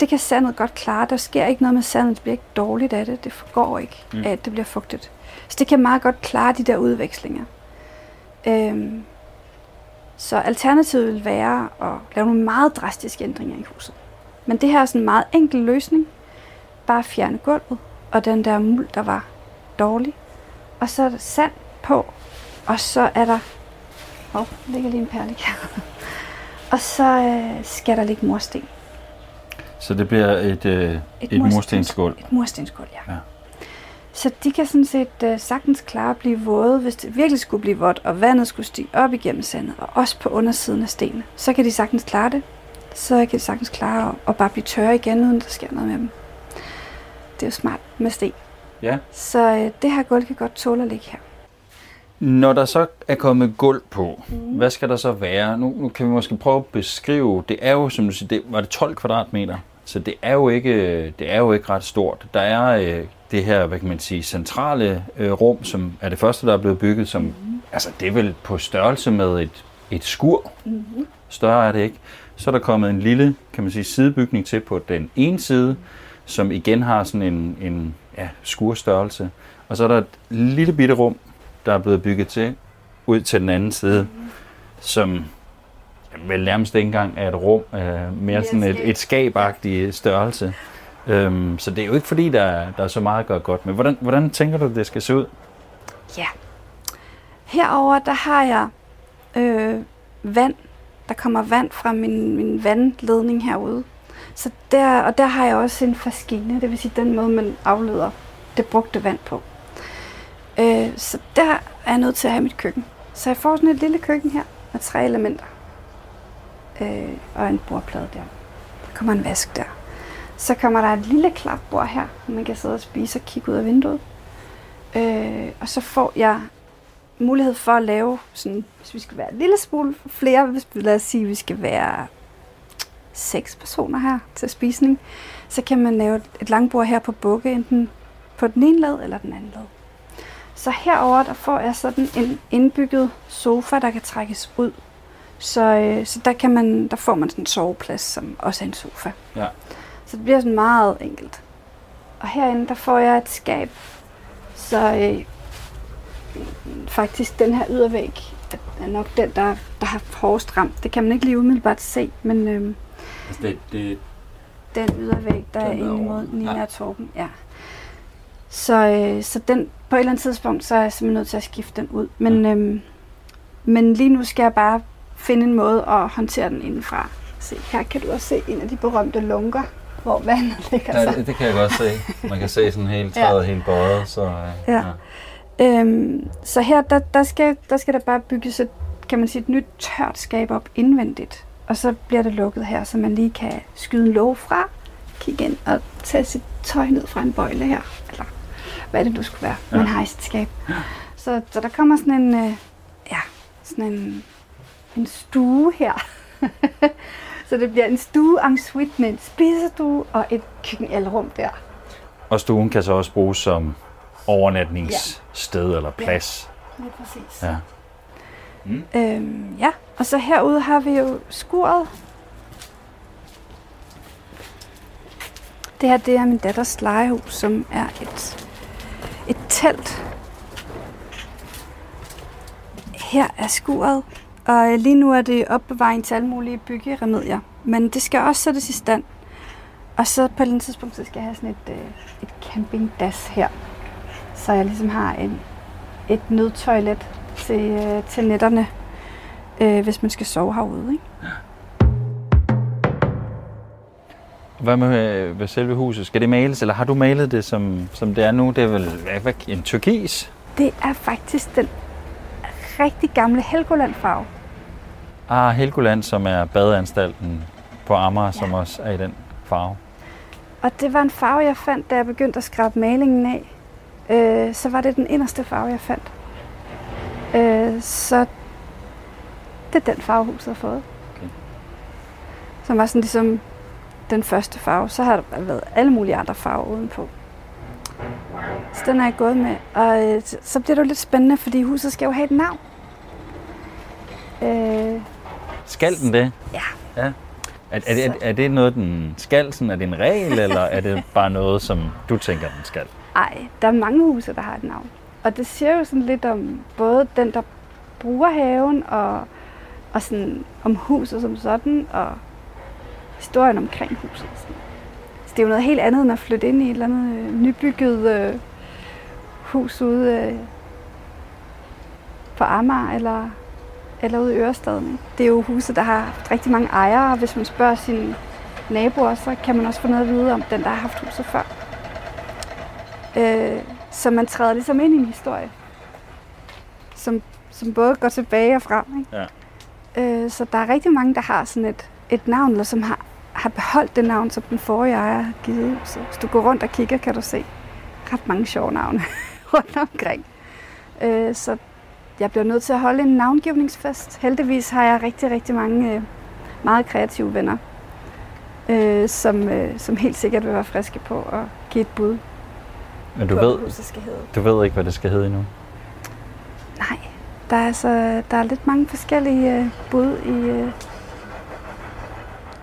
det kan sandet godt klare. Der sker ikke noget med sandet. Det bliver ikke dårligt af det. Det forgår ikke Mm. mm. af, at det bliver fugtet. Så det kan meget godt klare de der udvekslinger. Øhm, så alternativet vil være at lave nogle meget drastiske ændringer i huset. Men det her er sådan en meget enkel løsning. Bare fjerne gulvet og den der muld, der var dårlig. Og så er der sand på, og så er der... Åh, oh, der ligger lige en perle her. og så øh, skal der ligge mursten. Så det bliver et, øh, et murstensgulv. Et murstensgulv, ja. Ja. Så de kan sådan set øh, sagtens klare at blive våde, hvis det virkelig skulle blive vådt, og vandet skulle stige op igennem sandet, og også på undersiden af stenen. Så kan de sagtens klare det. Så kan de sagtens klare at, at bare blive tørre igen, uden der sker noget med dem. Det er jo smart med sten. Ja. Så øh, det her gulv kan godt tåle at ligge her. Når der så er kommet gulv på, mm. hvad skal der så være? Nu, nu kan vi måske prøve at beskrive, det er jo, som du siger, det, var det 12 kvadratmeter? Så det er jo ikke, det er jo ikke ret stort. Der er øh, det her, hvad kan man sige, centrale øh, rum, som er det første, der er blevet bygget, som, mm. altså det er vel på størrelse med et, et skur. Mm-hmm. Større er det ikke. Så er der kommet en lille, kan man sige, sidebygning til på den ene side, som igen har sådan en, en ja, skurstørrelse. Og så er der et lille bitte rum, der er blevet bygget til, ud til den anden side, som vel nærmest ikke engang er et rum, øh, mere sådan et, et skabagtig størrelse. Øhm, så det er jo ikke fordi, der, er- der er så meget at gøre godt med. Hvordan, hvordan tænker du, det skal se ud? Ja. Herover der har jeg øh, vand. Der kommer vand fra min, min vandledning herude. Så der, og der har jeg også en faskine, det vil sige den måde, man afleder det brugte vand på. Øh, så der er jeg nødt til at have mit køkken. Så jeg får sådan et lille køkken her med tre elementer. Øh, og en bordplade der. Der kommer en vask der. Så kommer der et lille klapbord her, hvor man kan sidde og spise og kigge ud af vinduet. Øh, og så får jeg mulighed for at lave, sådan, hvis vi skal være en lille smule flere, hvis lad os sige, vi skal være seks personer her til spisning, så kan man lave et, langbord her på bukke, enten på den ene led eller den anden led. Så herover der får jeg sådan en indbygget sofa, der kan trækkes ud. Så, øh, så der, kan man, der får man sådan en soveplads, som også er en sofa. Ja. Så det bliver sådan meget enkelt. Og herinde, der får jeg et skab. Så øh, faktisk den her ydervæg er nok den, der, der har hårdest ramt. Det kan man ikke lige umiddelbart se, men øh, Altså det, det, den ydervæg, der er ind imod Nina Ja. og Torben. Ja. Så, øh, så den, på et eller andet tidspunkt, så er jeg simpelthen nødt til at skifte den ud. Men, øhm, men lige nu skal jeg bare finde en måde at håndtere den indenfra. Se, her kan du også se en af de berømte lunker, hvor vandet ligger ja, sig. det, det kan jeg godt se. Man kan se sådan helt træet helt bøjet. Så, øh, Ja. Øhm, så her, der, der, skal, der skal der bare bygges et, kan man sige, et nyt tørt skab op indvendigt. Og så bliver det lukket her, så man lige kan skyde en låg fra, kigge ind og tage sit tøj ned fra en bøjle her. Eller hvad det nu skulle være, Ja. man har i sit skab. Så, så der kommer sådan en, øh, ja, sådan en, en stue her. så det bliver en stue en suite med en spisestue og et køkkenalrum der. Og stuen kan så også bruges som overnatningssted eller plads. Lige præcis. Ja. Øhm, ja, og så herude har vi jo skuret. Det her, det er min datters legehus, som er et, et telt. Her er skuret, og øh, lige nu er det opbevaring til alle mulige byggeremedier. Men det skal også sættes i stand. Og så på et eller andet tidspunkt, så skal jeg have sådan et, øh, et campingdas her. Så jeg ligesom har en, et nødtoilet til, øh, til netterne, øh, hvis man skal sove herude. Ikke? Hvad med ved selve huset? Skal det males, eller har du malet det, som, som det er nu? Det er vel hvad, en turkis? Det er faktisk den rigtig gamle Helgoland-farve. Ah, Helgoland, som er badeanstalten på Amager, ja. som også er i den farve. Og det var en farve, jeg fandt, da jeg begyndte at skrabe malingen af. Øh, så var det den inderste farve, jeg fandt. Øh, så det er den farve, huset har fået. Okay. Som var sådan ligesom den første farve. Så har der været alle mulige andre farver udenpå. Så den er jeg gået med. Og øh, så- bliver det jo lidt spændende, fordi huset skal jo have et navn. Øh, Skal den det? Ja. ja. Er, er, det, er, er det noget, den skal? Sådan, er det en regel, eller er det bare noget, som du tænker, den skal? Ej, der er mange huse, der har et navn. Og det siger jo sådan lidt om både den, der bruger haven, og, og sådan om huset som sådan, og historien omkring huset. Sådan. Så det er jo noget helt andet, end at flytte ind i et eller andet øh, nybygget øh, hus ude øh, på Amager, eller, eller ude i Ørestaden. Det er jo huse, der har haft rigtig mange ejere, og hvis man spørger sine naboer, så kan man også få noget at vide om den, der har haft huset før. Øh, så man træder ligesom ind i en historie, som, som både går tilbage og frem. Ikke? Ja. Øh, så der er rigtig mange, der har sådan et, et navn, eller som har, har beholdt det navn, som den forrige ejer har givet. Så hvis du går rundt og kigger, kan du se ret mange sjove navne rundt omkring. Øh, så jeg bliver nødt til at holde en navngivningsfest. Heldigvis har jeg rigtig, rigtig mange øh, meget kreative venner, øh, som, øh, som helt sikkert vil være friske på at give et bud Men du på, ved, du ved ikke, hvad det skal hedde endnu. Nej, der er, altså, der er lidt mange forskellige øh, bud i... Øh,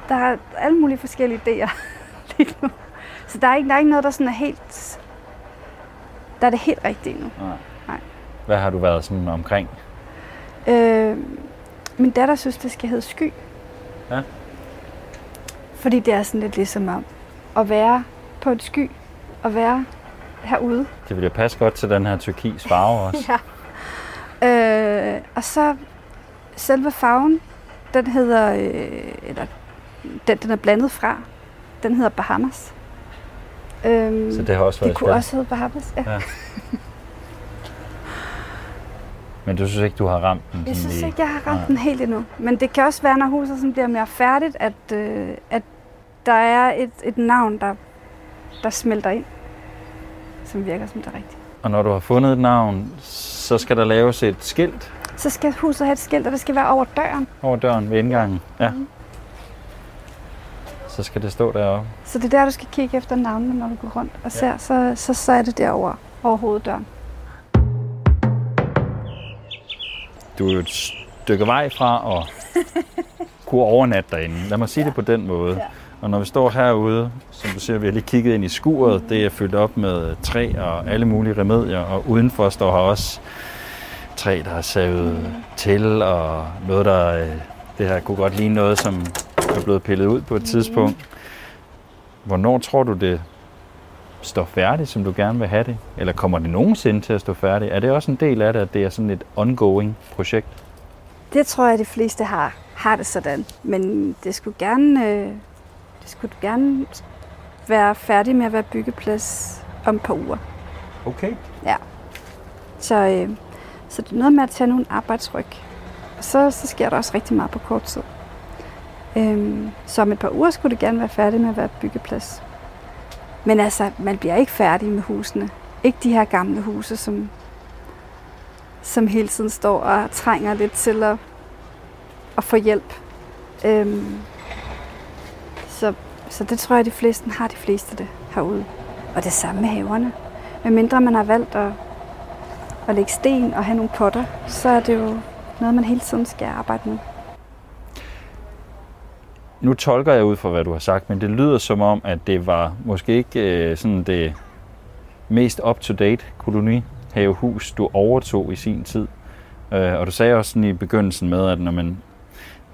der er alle mulige forskellige idéer lige nu. Så der er ikke, der er ikke noget, der sådan er helt der er det helt rigtigt endnu. Nej. Nej. Hvad har du været sådan omkring? Øh, min datter synes, det skal hedde sky. Ja. Fordi det er sådan lidt ligesom om at være på et sky og være herude. Det ville passe godt til den her turkis farve også. Ja. Øh, og så selve farven, den hedder, øh, eller den, den er blandet fra, den hedder Bahamas. Øhm, Så det har også været det kunne også hedde Bahamas, ja. Ja. Men du synes ikke, du har ramt den? Jeg synes lige? ikke, jeg har ramt Nej. den helt endnu. Men det kan også være, når huset sådan bliver mere færdigt, at, øh, at der er et, et navn, der, der smelter ind, som virker som det rigtige. Og når du har fundet et navn, så skal der laves et skilt Så skal huset have et skilt, og det skal være over døren. over døren ved indgangen. Ja. Mhm. Så skal det stå deroppe. Så det er der, du skal kigge efter navnene, når du går rundt og ser. Så, så, så er det derovre over hoveddøren. Du er jo et stykke vej fra at kunne overnatte derinde. Lad mig sige ja. det på den måde. Ja. Og når vi står herude, som du ser, vi har lige kigget ind i skuret. Det er fyldt op med træ og alle mulige remedier. Og udenfor står her også træ, der er savet til, og noget, der... øh, Det her kunne godt ligne noget, som er blevet pillet ud på et tidspunkt. Hvornår tror du, det står færdigt, som du gerne vil have det? Eller kommer det nogensinde til at stå færdigt? Er det også en del af det, at det er sådan et ongoing projekt? Det tror jeg, de fleste har, har det sådan. Men det skulle gerne, øh, det skulle gerne være færdig med at være byggeplads om et par uger. Okay. Så, øh, så det er noget med at tage nogle arbejdsryg. Og så, så sker der også rigtig meget på kort tid. Øhm, så om et par uger skulle det gerne være færdigt med at være byggeplads. Men altså, man bliver ikke færdig med husene. Ikke de her gamle huse, som, som hele tiden står og trænger lidt til at, at få hjælp. Øhm, så, det tror jeg, de fleste har de fleste det herude. Og det samme med haverne. Men mindre man har valgt at, at lægge sten og have nogle potter, så er det jo noget, man hele tiden skal arbejde med. Nu tolker jeg ud fra, hvad du har sagt, men det lyder som om, at det var måske ikke øh, sådan det mest up-to-date kolonihavehus, du overtog i sin tid. Øh, og du sagde også sådan i begyndelsen med, at når man,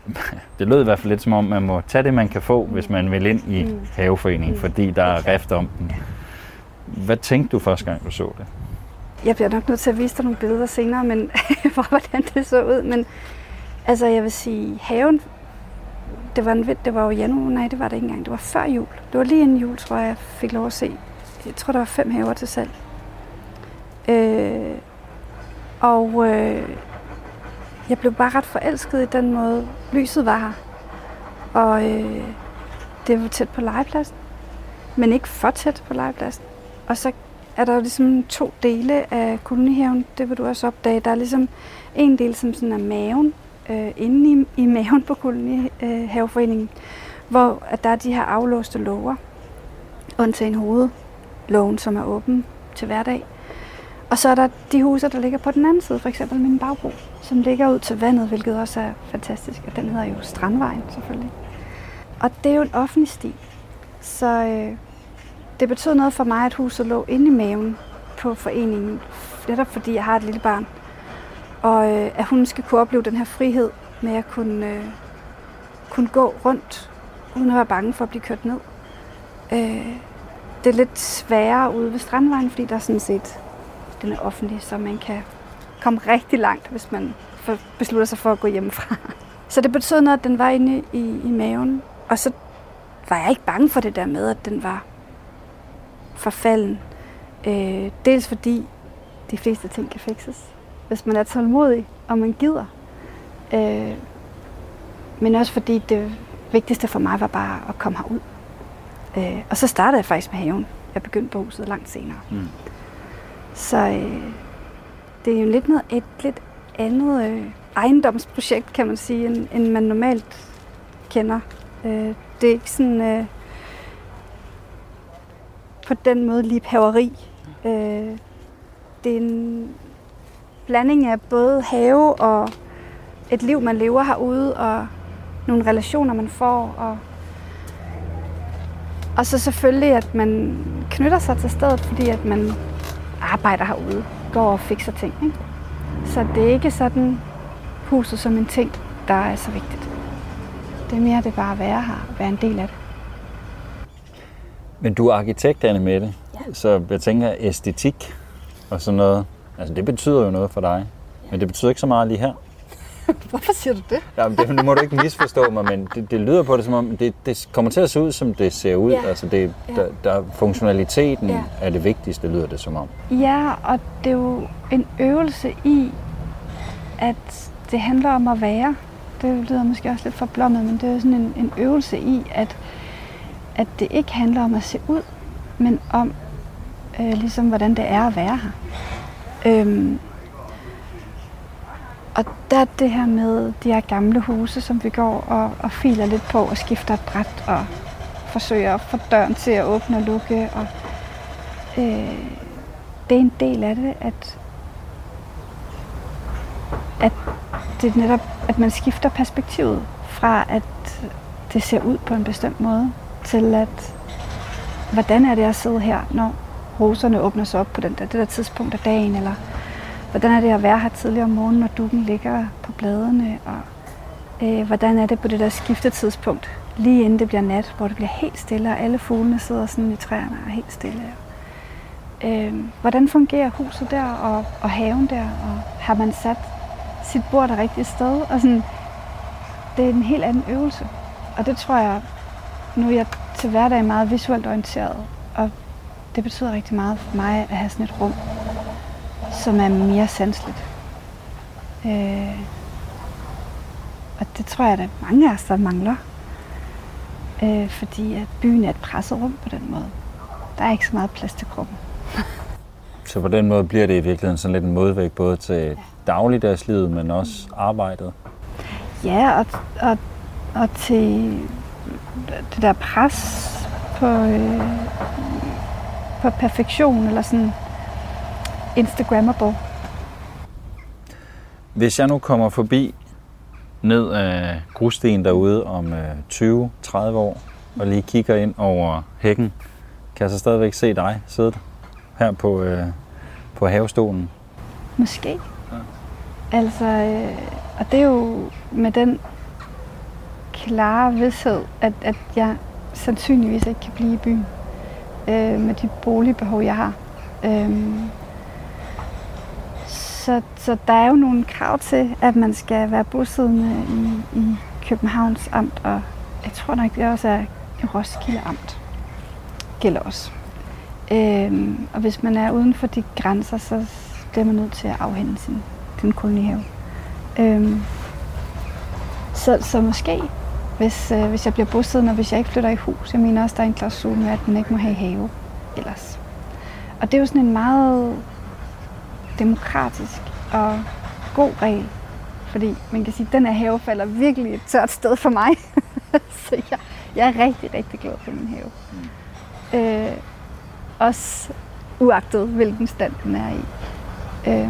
det lød i hvert fald lidt som om, man må tage det, man kan få, hvis man vil ind i Mm. haveforeningen, Mm. fordi der er rift om den. Hvad tænkte du første gang, du så det? Jeg bliver nok nødt til at vise dig nogle billeder senere, men for hvordan det så ud. Men altså, jeg vil sige, haven, det var, en, det var jo januar, nej, det var det ikke engang. Det var før jul. Det var lige inden jul, tror jeg, jeg fik lov at se. Jeg tror, der var fem haver til salg. Øh, og øh, jeg blev bare ret forelsket i den måde, lyset var her. Og øh, det var tæt på legepladsen, men ikke for tæt på legepladsen. Og så er der jo ligesom to dele af kolonihaven. Det vil du også opdage. Der er ligesom en del, som sådan er maven, øh, inde i, i maven på kolonihaveforeningen, hvor at der er de her aflåste låger, undtagen hovedlågen, som er åben til hverdag. Og så er der de huse, der ligger på den anden side, for eksempel min bagbro, som ligger ud til vandet, hvilket også er fantastisk. Og den hedder jo Strandvejen, selvfølgelig. Og det er jo en offentlig sti. Så øh, det betød noget for mig, at huset lå inde i maven på foreningen, netop fordi jeg har et lille barn. Og øh, at hun skal kunne opleve den her frihed med at kunne, øh, kunne gå rundt, uden at være bange for at blive kørt ned. Øh, det er lidt sværere ude ved Strandvejen, fordi der er sådan set, den er offentlig, så man kan komme rigtig langt, hvis man beslutter sig for at gå hjemmefra. Så det betød noget, at den var inde i, i maven. Og så var jeg ikke bange for det der med, at den var forfalden. Øh, dels fordi de fleste ting kan fikses, hvis man er tålmodig, og man gider. Øh, men også fordi det vigtigste for mig var bare at komme herud. Øh, og så startede jeg faktisk med haven. Jeg begyndte på huset langt senere. Mm. Så øh, det er jo lidt noget, et lidt andet øh, ejendomsprojekt, kan man sige, end, end man normalt kender. Øh, det er ikke sådan øh, på den måde liebhaveri. Øh, det er en blanding af både have og et liv, man lever herude, og nogle relationer, man får. Og, og så selvfølgelig, at man knytter sig til stedet, fordi at man arbejder herude, går og fikser ting. Ikke? Så det er ikke sådan huset som en ting, der er så vigtigt. Det er mere det bare at være her, være en del af det. Men du er arkitekt, Anne Mette, ja. så jeg tænker æstetik og sådan noget, altså det betyder jo noget for dig. Men det betyder ikke så meget lige her. Hvorfor siger du det? Ja, det, nu må du ikke misforstå mig, men det, det lyder på det som om, det, det kommer til at se ud, som det ser ud. Ja. Altså det, Ja. der, der, funktionaliteten Ja. er det vigtigste, lyder det som om. Ja, og det er jo en øvelse i, at det handler om at være. Det lyder måske også lidt forblommet, men det er jo sådan en, en øvelse i, at, at det ikke handler om at se ud, men om øh, ligesom, hvordan det er at være her. Øhm, og der er det her med de her gamle huse, som vi går og, og filer lidt på og skifter et bræt og forsøger at få døren til at åbne og lukke. Og, øh, det er en del af det, at, at det er netop, at man skifter perspektivet fra, at det ser ud på en bestemt måde, til at, hvordan er det at sidde her, når roserne åbner sig op på den der, det der tidspunkt af dagen, eller hvordan er det at være her tidligere om morgenen, når dukken ligger på bladene, og øh, hvordan er det på det der skiftetidspunkt, lige inden det bliver nat, hvor det bliver helt stille, og alle fuglene sidder sådan i træerne og er helt stille. Øh, hvordan fungerer huset der, og, og haven der, og har man sat sit bord det rigtige sted? Og sådan, det er en helt anden øvelse. Og det tror jeg, nu er jeg til hverdag meget visuelt orienteret, og det betyder rigtig meget for mig at have sådan et rum, som er mere sanseligt. Øh, og det tror jeg, at mange af os, der mangler. Øh, fordi at byen er et presset rum på den måde. Der er ikke så meget plads til kroppen. Så på den måde bliver det i virkeligheden sådan lidt en modvægt både til dagligdagslivet, men også arbejdet. Ja, og, og, og til det der pres på, øh, på perfektion, eller sådan Instagrammable. Hvis jeg nu kommer forbi ned af grusstien derude om øh, 20-30 år, og lige kigger ind over hækken, kan jeg så stadigvæk se dig sidde her på, øh, på havestolen. Måske. Ja. Altså, øh, og det er jo med den klare vidshed, at, at jeg sandsynligvis ikke kan blive i byen øh, med de boligbehov, jeg har. Øhm, så, så der er jo nogle krav til, at man skal være bosiddende i, i Københavns Amt, og jeg tror nok, det også er i Roskilde Amt. Gælder også. Øhm, og hvis man er uden for de grænser, så bliver man nødt til at afhænde sin, sin kolonihave. Øhm, så, så måske, hvis, øh, hvis jeg bliver bosiddende, og hvis jeg ikke flytter i hus, jeg mener også, der er en klausul med, at man ikke må have have ellers. Og det er jo sådan en meget demokratisk og god regel. Fordi man kan sige, at den her have falder virkelig et tørt sted for mig. så jeg, jeg er rigtig, rigtig glad for min have. Mm. Øh, også uagtet, hvilken stand den er i. Øh,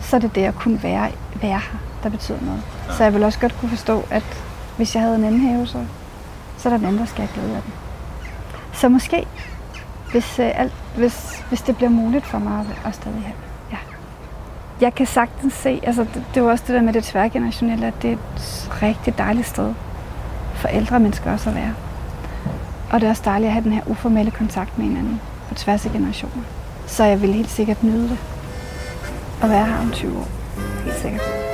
så er det det at kunne være, være her, der betyder noget. Ja. Så jeg vil også godt kunne forstå, at hvis jeg havde en anden have, så, så er der en anden, der skal have glæde af den. Så måske, hvis, øh, alt, hvis, hvis det bliver muligt for mig at, at stadig have. Jeg kan sagtens se, altså det, det er også det der med det tværgenerationelle, at det er et rigtig dejligt sted for ældre mennesker også at være. Og det er også dejligt at have den her uformelle kontakt med hinanden på tværs af generationer. Så jeg vil helt sikkert nyde det at være her om 20 år. Helt sikkert.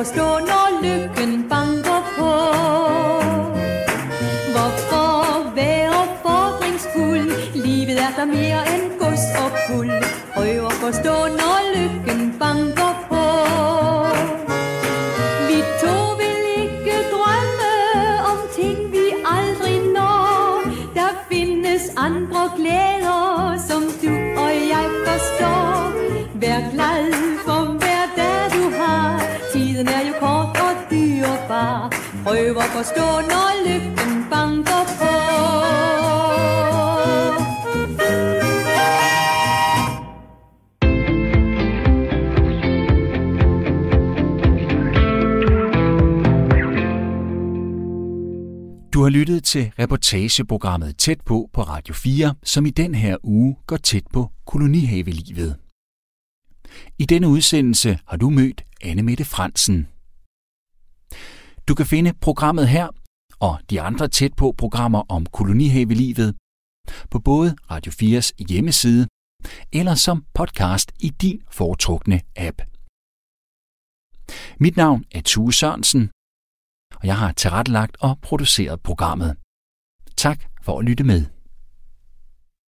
Forstå når lykken banker på. Hvorfor være fordringsfuld? Livet er der mere end gods og guld Prøv at forstå, når lykken banker prøver at forstå, når lykken banker på Du har lyttet til reportageprogrammet Tæt på på Radio 4, som i den her uge går tæt på kolonihavelivet. I denne udsendelse har du mødt Anne Mette Fransen. Du kan finde programmet her og de andre tæt på programmer om kolonihavelivet på både Radio 4's hjemmeside eller som podcast i din foretrukne app. Mit navn er Tue Sørensen, og jeg har tilrettelagt og produceret programmet. Tak for at lytte med.